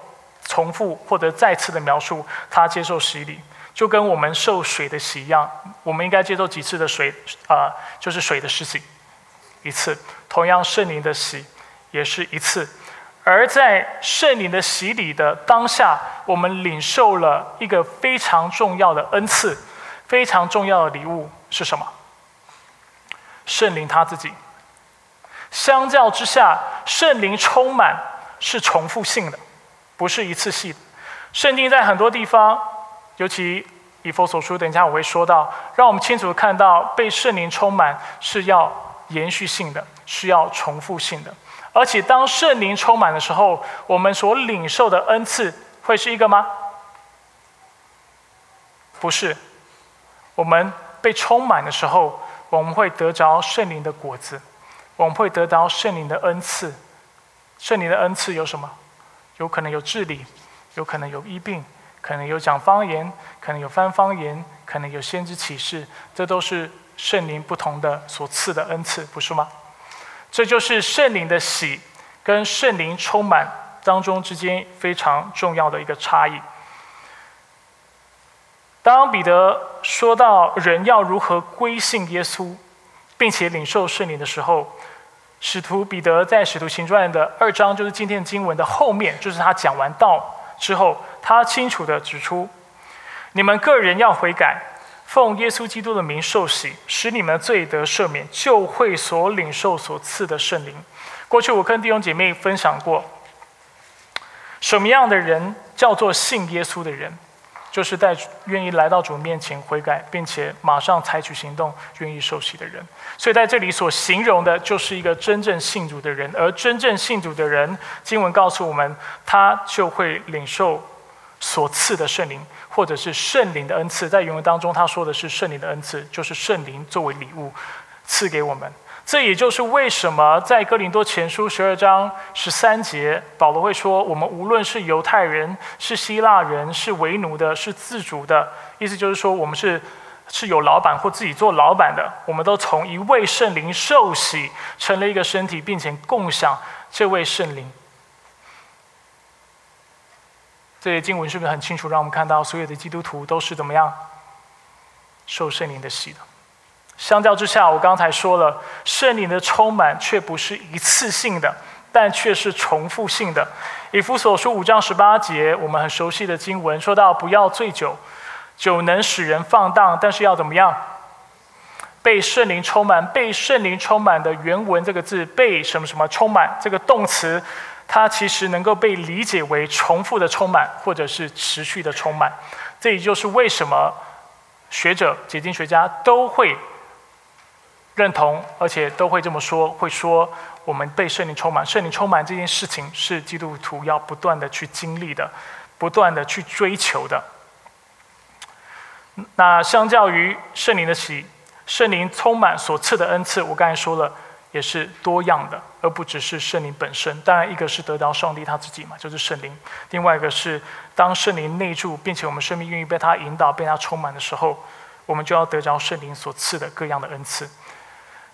重复或者再次的描述他接受洗礼，就跟我们受水的洗一样，我们应该接受几次的水啊？就是水的施洗，一次。同样，圣灵的洗。也是一次，而在圣灵的洗礼的当下，我们领受了一个非常重要的恩赐，非常重要的礼物是什么？圣灵他自己。相较之下，圣灵充满是重复性的，不是一次性的。圣经在很多地方，尤其以佛所书，等一下我会说到，让我们清楚看到，被圣灵充满是要延续性的，是要重复性的。而且，当圣灵充满的时候，我们所领受的恩赐会是一个吗？不是。我们被充满的时候，我们会得着圣灵的果子，我们会得到圣灵的恩赐。圣灵的恩赐有什么？有可能有治理，有可能有医病，可能有讲方言，可能有翻方言，可能有先知启示，这都是圣灵不同的所赐的恩赐，不是吗？这就是圣灵的喜跟圣灵充满当中之间非常重要的一个差异。当彼得说到人要如何归信耶稣，并且领受圣灵的时候，使徒彼得在使徒行传的二章，就是今天的经文的后面，就是他讲完道之后，他清楚的指出：你们个人要悔改。奉耶稣基督的名受洗，使你们罪得赦免，就会所领受所赐的圣灵。过去我跟弟兄姐妹分享过，什么样的人叫做信耶稣的人，就是在愿意来到主面前悔改，并且马上采取行动，愿意受洗的人。所以在这里所形容的，就是一个真正信主的人。而真正信主的人，经文告诉我们，他就会领受所赐的圣灵。或者是圣灵的恩赐，在原文当中，他说的是圣灵的恩赐，就是圣灵作为礼物赐给我们。这也就是为什么在哥林多前书十二章十三节，保罗会说：我们无论是犹太人、是希腊人、是为奴的、是自主的，意思就是说，我们是是有老板或自己做老板的，我们都从一位圣灵受洗，成了一个身体，并且共享这位圣灵。这些经文是不是很清楚，让我们看到所有的基督徒都是怎么样受圣灵的洗的？相较之下，我刚才说了，圣灵的充满却不是一次性的，但却是重复性的。以弗所书五章十八节，我们很熟悉的经文，说到不要醉酒，酒能使人放荡，但是要怎么样？被圣灵充满，被圣灵充满的原文这个字，被什么什么充满这个动词。它其实能够被理解为重复的充满，或者是持续的充满。这也就是为什么学者、解经学家都会认同，而且都会这么说：会说我们被圣灵充满，圣灵充满这件事情是基督徒要不断的去经历的，不断的去追求的。那相较于圣灵的喜，圣灵充满所赐的恩赐，我刚才说了。也是多样的，而不只是圣灵本身。当然，一个是得到上帝他自己嘛，就是圣灵；另外一个是当圣灵内住，并且我们生命愿意被他引导、被他充满的时候，我们就要得着圣灵所赐的各样的恩赐。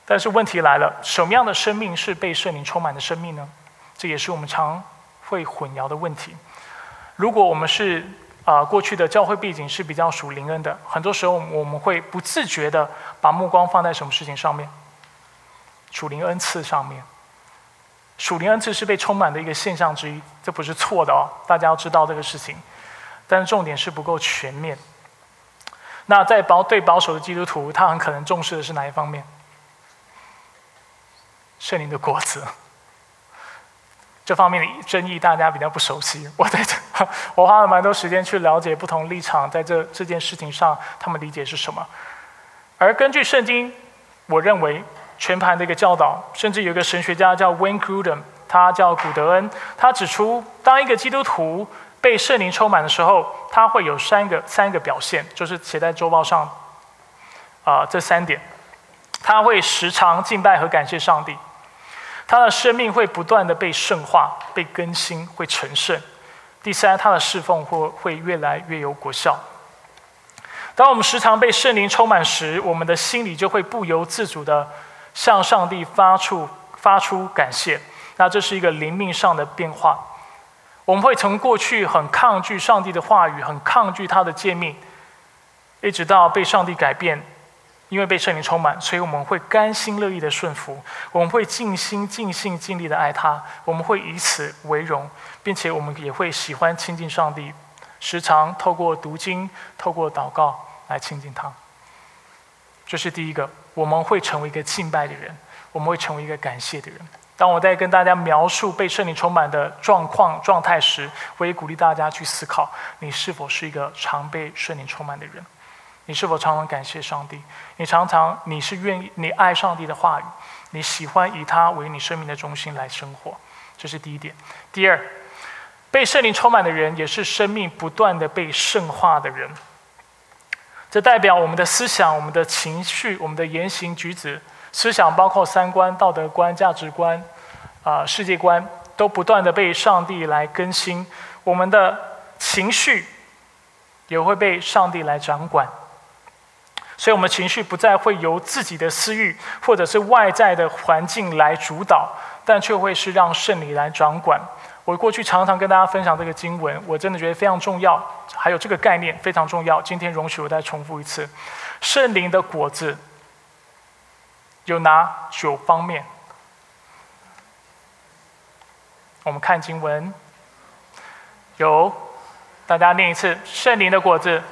但是问题来了，什么样的生命是被圣灵充满的生命呢？这也是我们常会混淆的问题。如果我们是啊过去的教会背景是比较属灵恩的，很多时候我们会不自觉的把目光放在什么事情上面？属灵恩赐上面，属灵恩赐是被充满的一个现象之一，这不是错的哦，大家要知道这个事情。但是重点是不够全面。那在保对保守的基督徒，他很可能重视的是哪一方面？圣灵的果子。这方面的争议大家比较不熟悉。我在这，我花了蛮多时间去了解不同立场在这这件事情上他们理解是什么。而根据圣经，我认为。全盘的一个教导，甚至有一个神学家叫 Wayne Grudem，他叫古德恩，他指出，当一个基督徒被圣灵充满的时候，他会有三个三个表现，就是写在周报上，啊，这三点，他会时常敬拜和感谢上帝，他的生命会不断的被圣化、被更新、会成圣。第三，他的侍奉会会越来越有果效。当我们时常被圣灵充满时，我们的心里就会不由自主的。向上帝发出发出感谢，那这是一个灵命上的变化。我们会从过去很抗拒上帝的话语，很抗拒他的诫命，一直到被上帝改变，因为被圣灵充满，所以我们会甘心乐意的顺服，我们会尽心尽性尽力的爱他，我们会以此为荣，并且我们也会喜欢亲近上帝，时常透过读经、透过祷告来亲近他。这是第一个。我们会成为一个敬拜的人，我们会成为一个感谢的人。当我在跟大家描述被圣灵充满的状况状态时，我也鼓励大家去思考：你是否是一个常被圣灵充满的人？你是否常常感谢上帝？你常常你是愿意你爱上帝的话语？你喜欢以他为你生命的中心来生活？这是第一点。第二，被圣灵充满的人，也是生命不断的被圣化的人。这代表我们的思想、我们的情绪、我们的言行举止。思想包括三观、道德观、价值观，啊，世界观，都不断的被上帝来更新。我们的情绪也会被上帝来掌管，所以，我们情绪不再会由自己的私欲或者是外在的环境来主导，但却会是让圣灵来掌管。我过去常常跟大家分享这个经文，我真的觉得非常重要，还有这个概念非常重要。今天容许我再重复一次：圣灵的果子有哪九方面？我们看经文，有，大家念一次：圣灵的果子。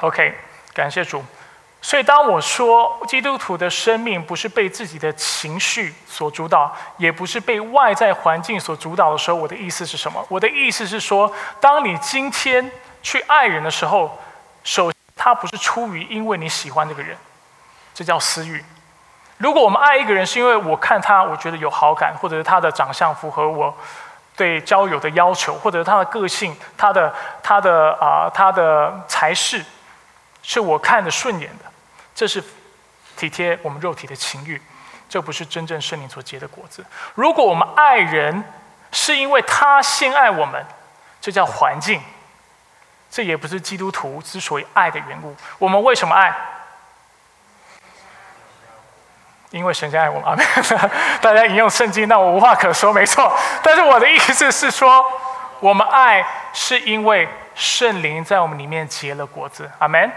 OK，感谢主。所以，当我说基督徒的生命不是被自己的情绪所主导，也不是被外在环境所主导的时候，我的意思是什么？我的意思是说，当你今天去爱人的时候，首他不是出于因为你喜欢这个人，这叫私欲。如果我们爱一个人是因为我看他，我觉得有好感，或者是他的长相符合我对交友的要求，或者是他的个性、他的他的啊他的才是，是我看的顺眼的。这是体贴我们肉体的情欲，这不是真正圣灵所结的果子。如果我们爱人是因为他先爱我们，这叫环境，这也不是基督徒之所以爱的缘故。我们为什么爱？因为神先爱我们。大家引用圣经，那我无话可说，没错。但是我的意思是说，我们爱是因为圣灵在我们里面结了果子。阿门。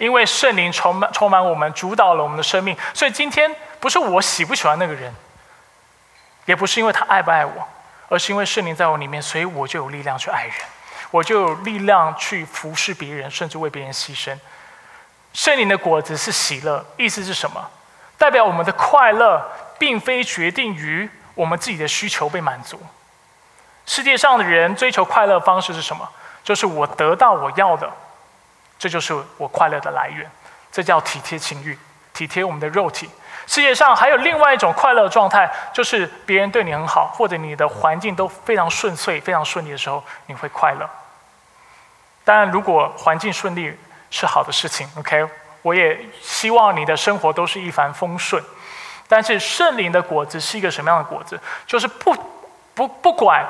因为圣灵充满充满我们，主导了我们的生命，所以今天不是我喜不喜欢那个人，也不是因为他爱不爱我，而是因为圣灵在我里面，所以我就有力量去爱人，我就有力量去服侍别人，甚至为别人牺牲。圣灵的果子是喜乐，意思是什么？代表我们的快乐并非决定于我们自己的需求被满足。世界上的人追求快乐方式是什么？就是我得到我要的。这就是我快乐的来源，这叫体贴情欲，体贴我们的肉体。世界上还有另外一种快乐状态，就是别人对你很好，或者你的环境都非常顺遂、非常顺利的时候，你会快乐。当然，如果环境顺利是好的事情，OK，我也希望你的生活都是一帆风顺。但是圣灵的果子是一个什么样的果子？就是不不不管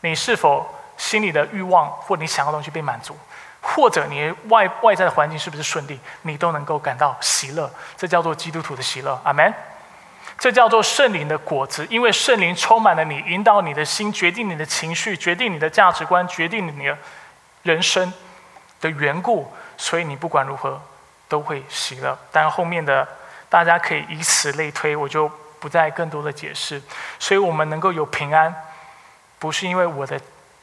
你是否心里的欲望或你想要的东西被满足。或者你外外在的环境是不是顺利，你都能够感到喜乐，这叫做基督徒的喜乐，阿门。这叫做圣灵的果子，因为圣灵充满了你，引导你的心，决定你的情绪，决定你的价值观，决定你的人生的缘故，所以你不管如何都会喜乐。但后面的大家可以以此类推，我就不再更多的解释。所以我们能够有平安，不是因为我的。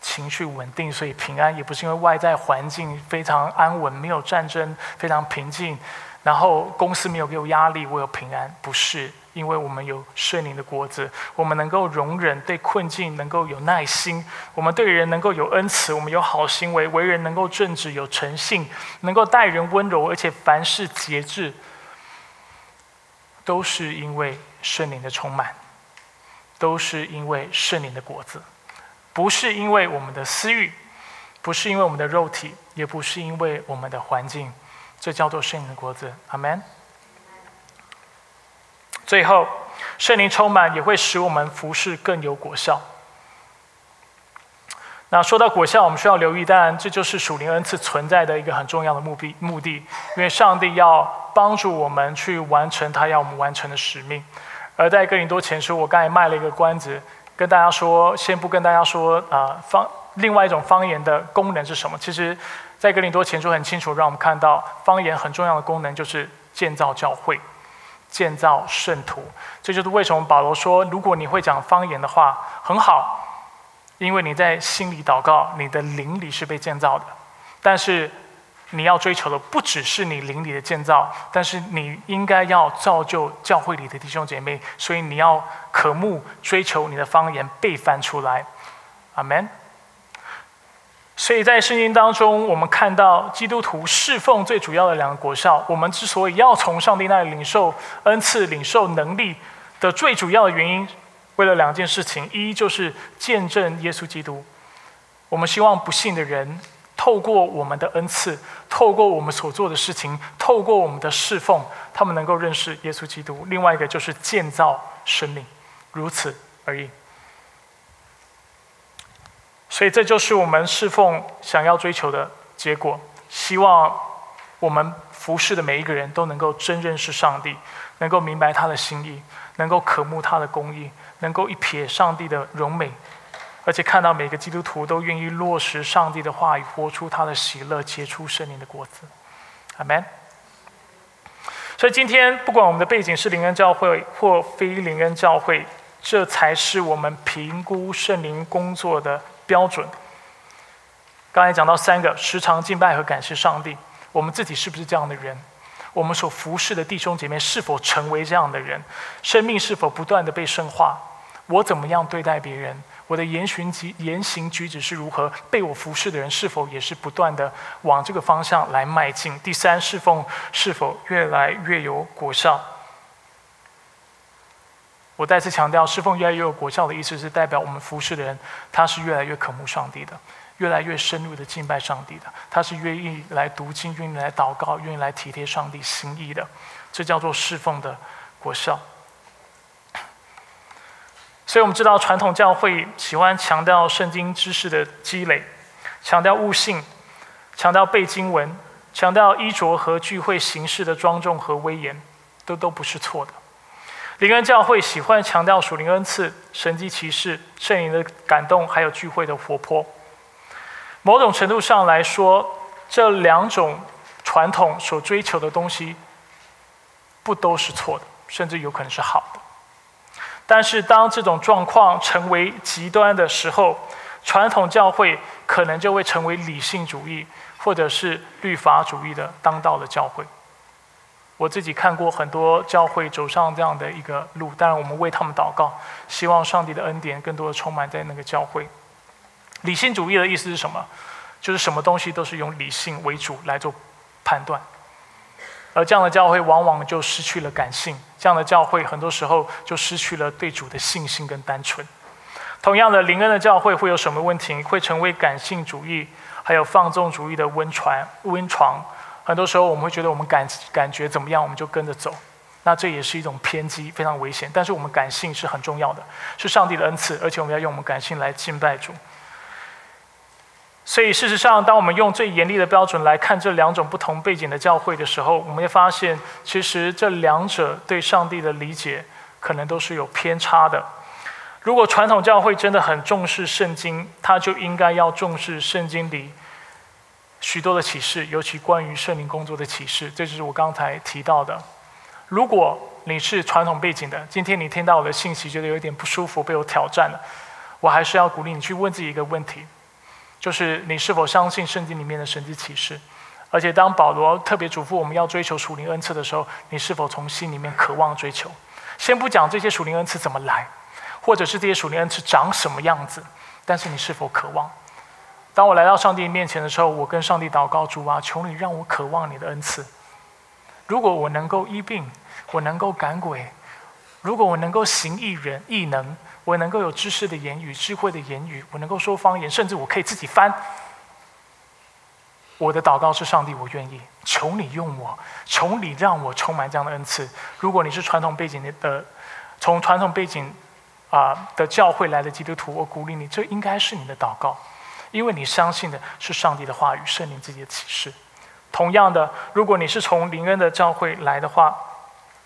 情绪稳定，所以平安也不是因为外在环境非常安稳，没有战争，非常平静，然后公司没有给我压力，我有平安，不是因为我们有圣灵的果子，我们能够容忍对困境，能够有耐心，我们对人能够有恩慈，我们有好行为，为人能够正直有诚信，能够待人温柔，而且凡事节制，都是因为圣灵的充满，都是因为圣灵的果子。不是因为我们的私欲，不是因为我们的肉体，也不是因为我们的环境，这叫做圣灵的果子。阿门。最后，圣灵充满也会使我们服侍更有果效。那说到果效，我们需要留意，当然这就是属灵恩赐存在的一个很重要的目的。目的，因为上帝要帮助我们去完成他要我们完成的使命。而在哥林多前书，我刚才卖了一个关子。跟大家说，先不跟大家说啊，方另外一种方言的功能是什么？其实，在格林多前书很清楚，让我们看到方言很重要的功能就是建造教会、建造圣徒。这就是为什么保罗说，如果你会讲方言的话，很好，因为你在心里祷告，你的灵里是被建造的。但是。你要追求的不只是你邻里的建造，但是你应该要造就教会里的弟兄姐妹，所以你要渴慕追求你的方言被翻出来，阿门。所以在圣经当中，我们看到基督徒侍奉最主要的两个果效。我们之所以要从上帝那里领受恩赐、领受能力的最主要的原因，为了两件事情：一就是见证耶稣基督。我们希望不信的人。透过我们的恩赐，透过我们所做的事情，透过我们的侍奉，他们能够认识耶稣基督。另外一个就是建造生命，如此而已。所以这就是我们侍奉想要追求的结果。希望我们服侍的每一个人都能够真认识上帝，能够明白他的心意，能够渴慕他的公义，能够一瞥上帝的荣美。而且看到每个基督徒都愿意落实上帝的话语，活出他的喜乐，结出圣灵的果子，阿门。所以今天，不管我们的背景是灵恩教会或非灵恩教会，这才是我们评估圣灵工作的标准。刚才讲到三个：时常敬拜和感谢上帝。我们自己是不是这样的人？我们所服侍的弟兄姐妹是否成为这样的人？生命是否不断的被深化？我怎么样对待别人？我的言行举言行举止是如何？被我服侍的人是否也是不断的往这个方向来迈进？第三，侍奉是否越来越有果效？我再次强调，侍奉越来越有果效的意思是代表我们服侍的人，他是越来越渴慕上帝的，越来越深入的敬拜上帝的，他是愿意来读经、愿意来祷告、愿意来体贴上帝心意的，这叫做侍奉的果效。所以我们知道，传统教会喜欢强调圣经知识的积累，强调悟性，强调背经文，强调衣着和聚会形式的庄重和威严，都都不是错的。灵恩教会喜欢强调属灵恩赐、神迹奇事、圣灵的感动，还有聚会的活泼。某种程度上来说，这两种传统所追求的东西，不都是错的，甚至有可能是好的。但是，当这种状况成为极端的时候，传统教会可能就会成为理性主义或者是律法主义的当道的教会。我自己看过很多教会走上这样的一个路，当然我们为他们祷告，希望上帝的恩典更多的充满在那个教会。理性主义的意思是什么？就是什么东西都是用理性为主来做判断，而这样的教会往往就失去了感性，这样的教会很多时候就失去了对主的信心跟单纯。同样的，灵恩的教会会有什么问题？会成为感性主义还有放纵主义的温床温床。很多时候我们会觉得我们感感觉怎么样，我们就跟着走，那这也是一种偏激，非常危险。但是我们感性是很重要的，是上帝的恩赐，而且我们要用我们感性来敬拜主。所以事实上，当我们用最严厉的标准来看这两种不同背景的教会的时候，我们会发现，其实这两者对上帝的理解可能都是有偏差的。如果传统教会真的很重视圣经，他就应该要重视圣经里。许多的启示，尤其关于圣灵工作的启示，这就是我刚才提到的。如果你是传统背景的，今天你听到我的信息，觉得有点不舒服，被我挑战了，我还是要鼓励你去问自己一个问题：，就是你是否相信圣经里面的神迹启示？而且，当保罗特别嘱咐我们要追求属灵恩赐的时候，你是否从心里面渴望追求？先不讲这些属灵恩赐怎么来，或者是这些属灵恩赐长什么样子，但是你是否渴望？当我来到上帝面前的时候，我跟上帝祷告：主啊，求你让我渴望你的恩赐。如果我能够医病，我能够赶鬼；如果我能够行异人异能，我能够有知识的言语、智慧的言语，我能够说方言，甚至我可以自己翻。我的祷告是：上帝，我愿意，求你用我，求你让我充满这样的恩赐。如果你是传统背景的，从传统背景啊的教会来的基督徒，我鼓励你，这应该是你的祷告。因为你相信的是上帝的话语，圣灵自己的启示。同样的，如果你是从灵恩的教会来的话，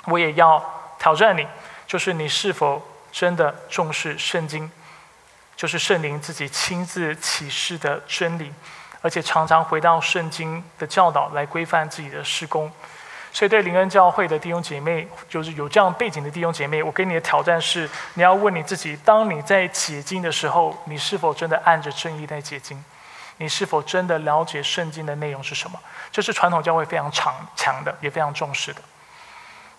我也要挑战你，就是你是否真的重视圣经，就是圣灵自己亲自启示的真理，而且常常回到圣经的教导来规范自己的施工。所以，对灵恩教会的弟兄姐妹，就是有这样背景的弟兄姐妹，我给你的挑战是：你要问你自己，当你在解经的时候，你是否真的按着正义在解经？你是否真的了解圣经的内容是什么？这是传统教会非常强强的，也非常重视的。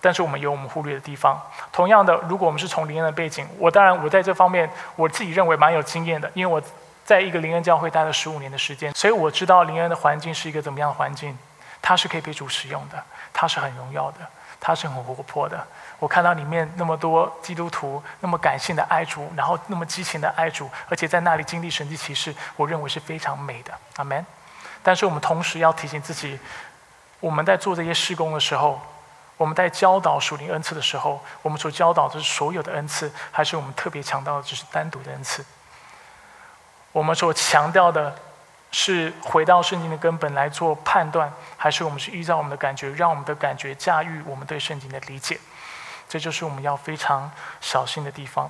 但是我们有我们忽略的地方。同样的，如果我们是从灵恩的背景，我当然我在这方面我自己认为蛮有经验的，因为我在一个灵恩教会待了十五年的时间，所以我知道灵恩的环境是一个怎么样的环境，它是可以被主使用的。它是很荣耀的，它是很活泼的。我看到里面那么多基督徒，那么感性的爱主，然后那么激情的爱主，而且在那里经历神迹奇事，我认为是非常美的。阿门。但是我们同时要提醒自己，我们在做这些施工的时候，我们在教导属灵恩赐的时候，我们所教导的是所有的恩赐，还是我们特别强调的只是单独的恩赐？我们所强调的。是回到圣经的根本来做判断，还是我们是依照我们的感觉，让我们的感觉驾驭我们对圣经的理解？这就是我们要非常小心的地方。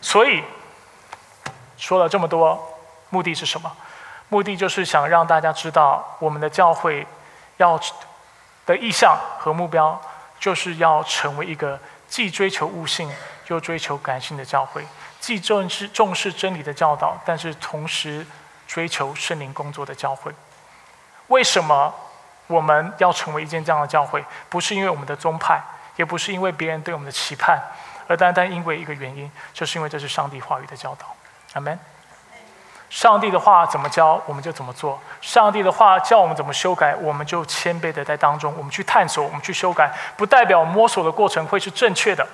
所以说了这么多，目的是什么？目的就是想让大家知道，我们的教会要的意向和目标，就是要成为一个既追求悟性又追求感性的教会，既重视重视真理的教导，但是同时。追求圣灵工作的教会，为什么我们要成为一间这样的教会？不是因为我们的宗派，也不是因为别人对我们的期盼，而单单因为一个原因，就是因为这是上帝话语的教导。阿门。上帝的话怎么教，我们就怎么做；上帝的话教我们怎么修改，我们就谦卑的在当中，我们去探索，我们去修改，不代表摸索的过程会是正确的。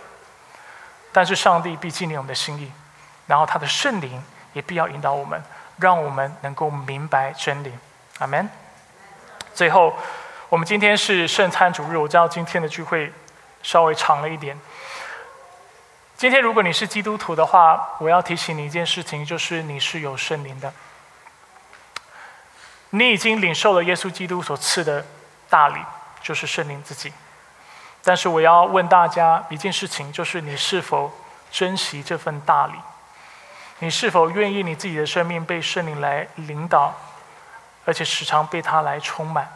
但是上帝必纪念我们的心意，然后他的圣灵也必要引导我们。让我们能够明白真理，阿门。最后，我们今天是圣餐主日，我知道今天的聚会稍微长了一点。今天如果你是基督徒的话，我要提醒你一件事情，就是你是有圣灵的，你已经领受了耶稣基督所赐的大礼，就是圣灵自己。但是我要问大家一件事情，就是你是否珍惜这份大礼？你是否愿意你自己的生命被圣灵来领导，而且时常被他来充满？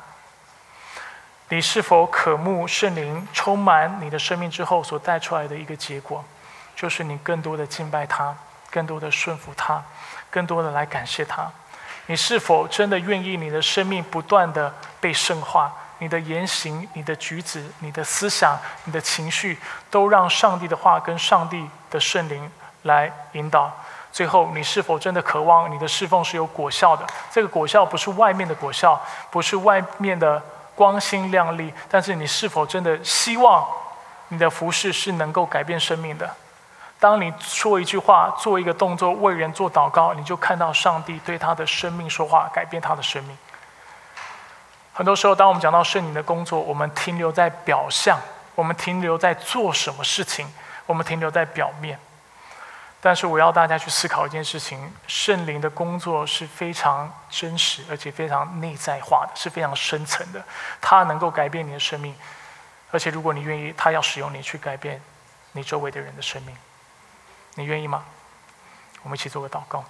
你是否渴慕圣灵充满你的生命之后所带出来的一个结果，就是你更多的敬拜他，更多的顺服他，更多的来感谢他？你是否真的愿意你的生命不断的被圣化？你的言行、你的举止、你的思想、你的情绪，都让上帝的话跟上帝的圣灵来引导。最后，你是否真的渴望你的侍奉是有果效的？这个果效不是外面的果效，不是外面的光鲜亮丽，但是你是否真的希望你的服饰是能够改变生命的？当你说一句话、做一个动作、为人做祷告，你就看到上帝对他的生命说话，改变他的生命。很多时候，当我们讲到圣灵的工作，我们停留在表象，我们停留在做什么事情，我们停留在表面。但是，我要大家去思考一件事情：圣灵的工作是非常真实，而且非常内在化的，是非常深层的。它能够改变你的生命，而且如果你愿意，它要使用你去改变你周围的人的生命。你愿意吗？我们一起做个祷告。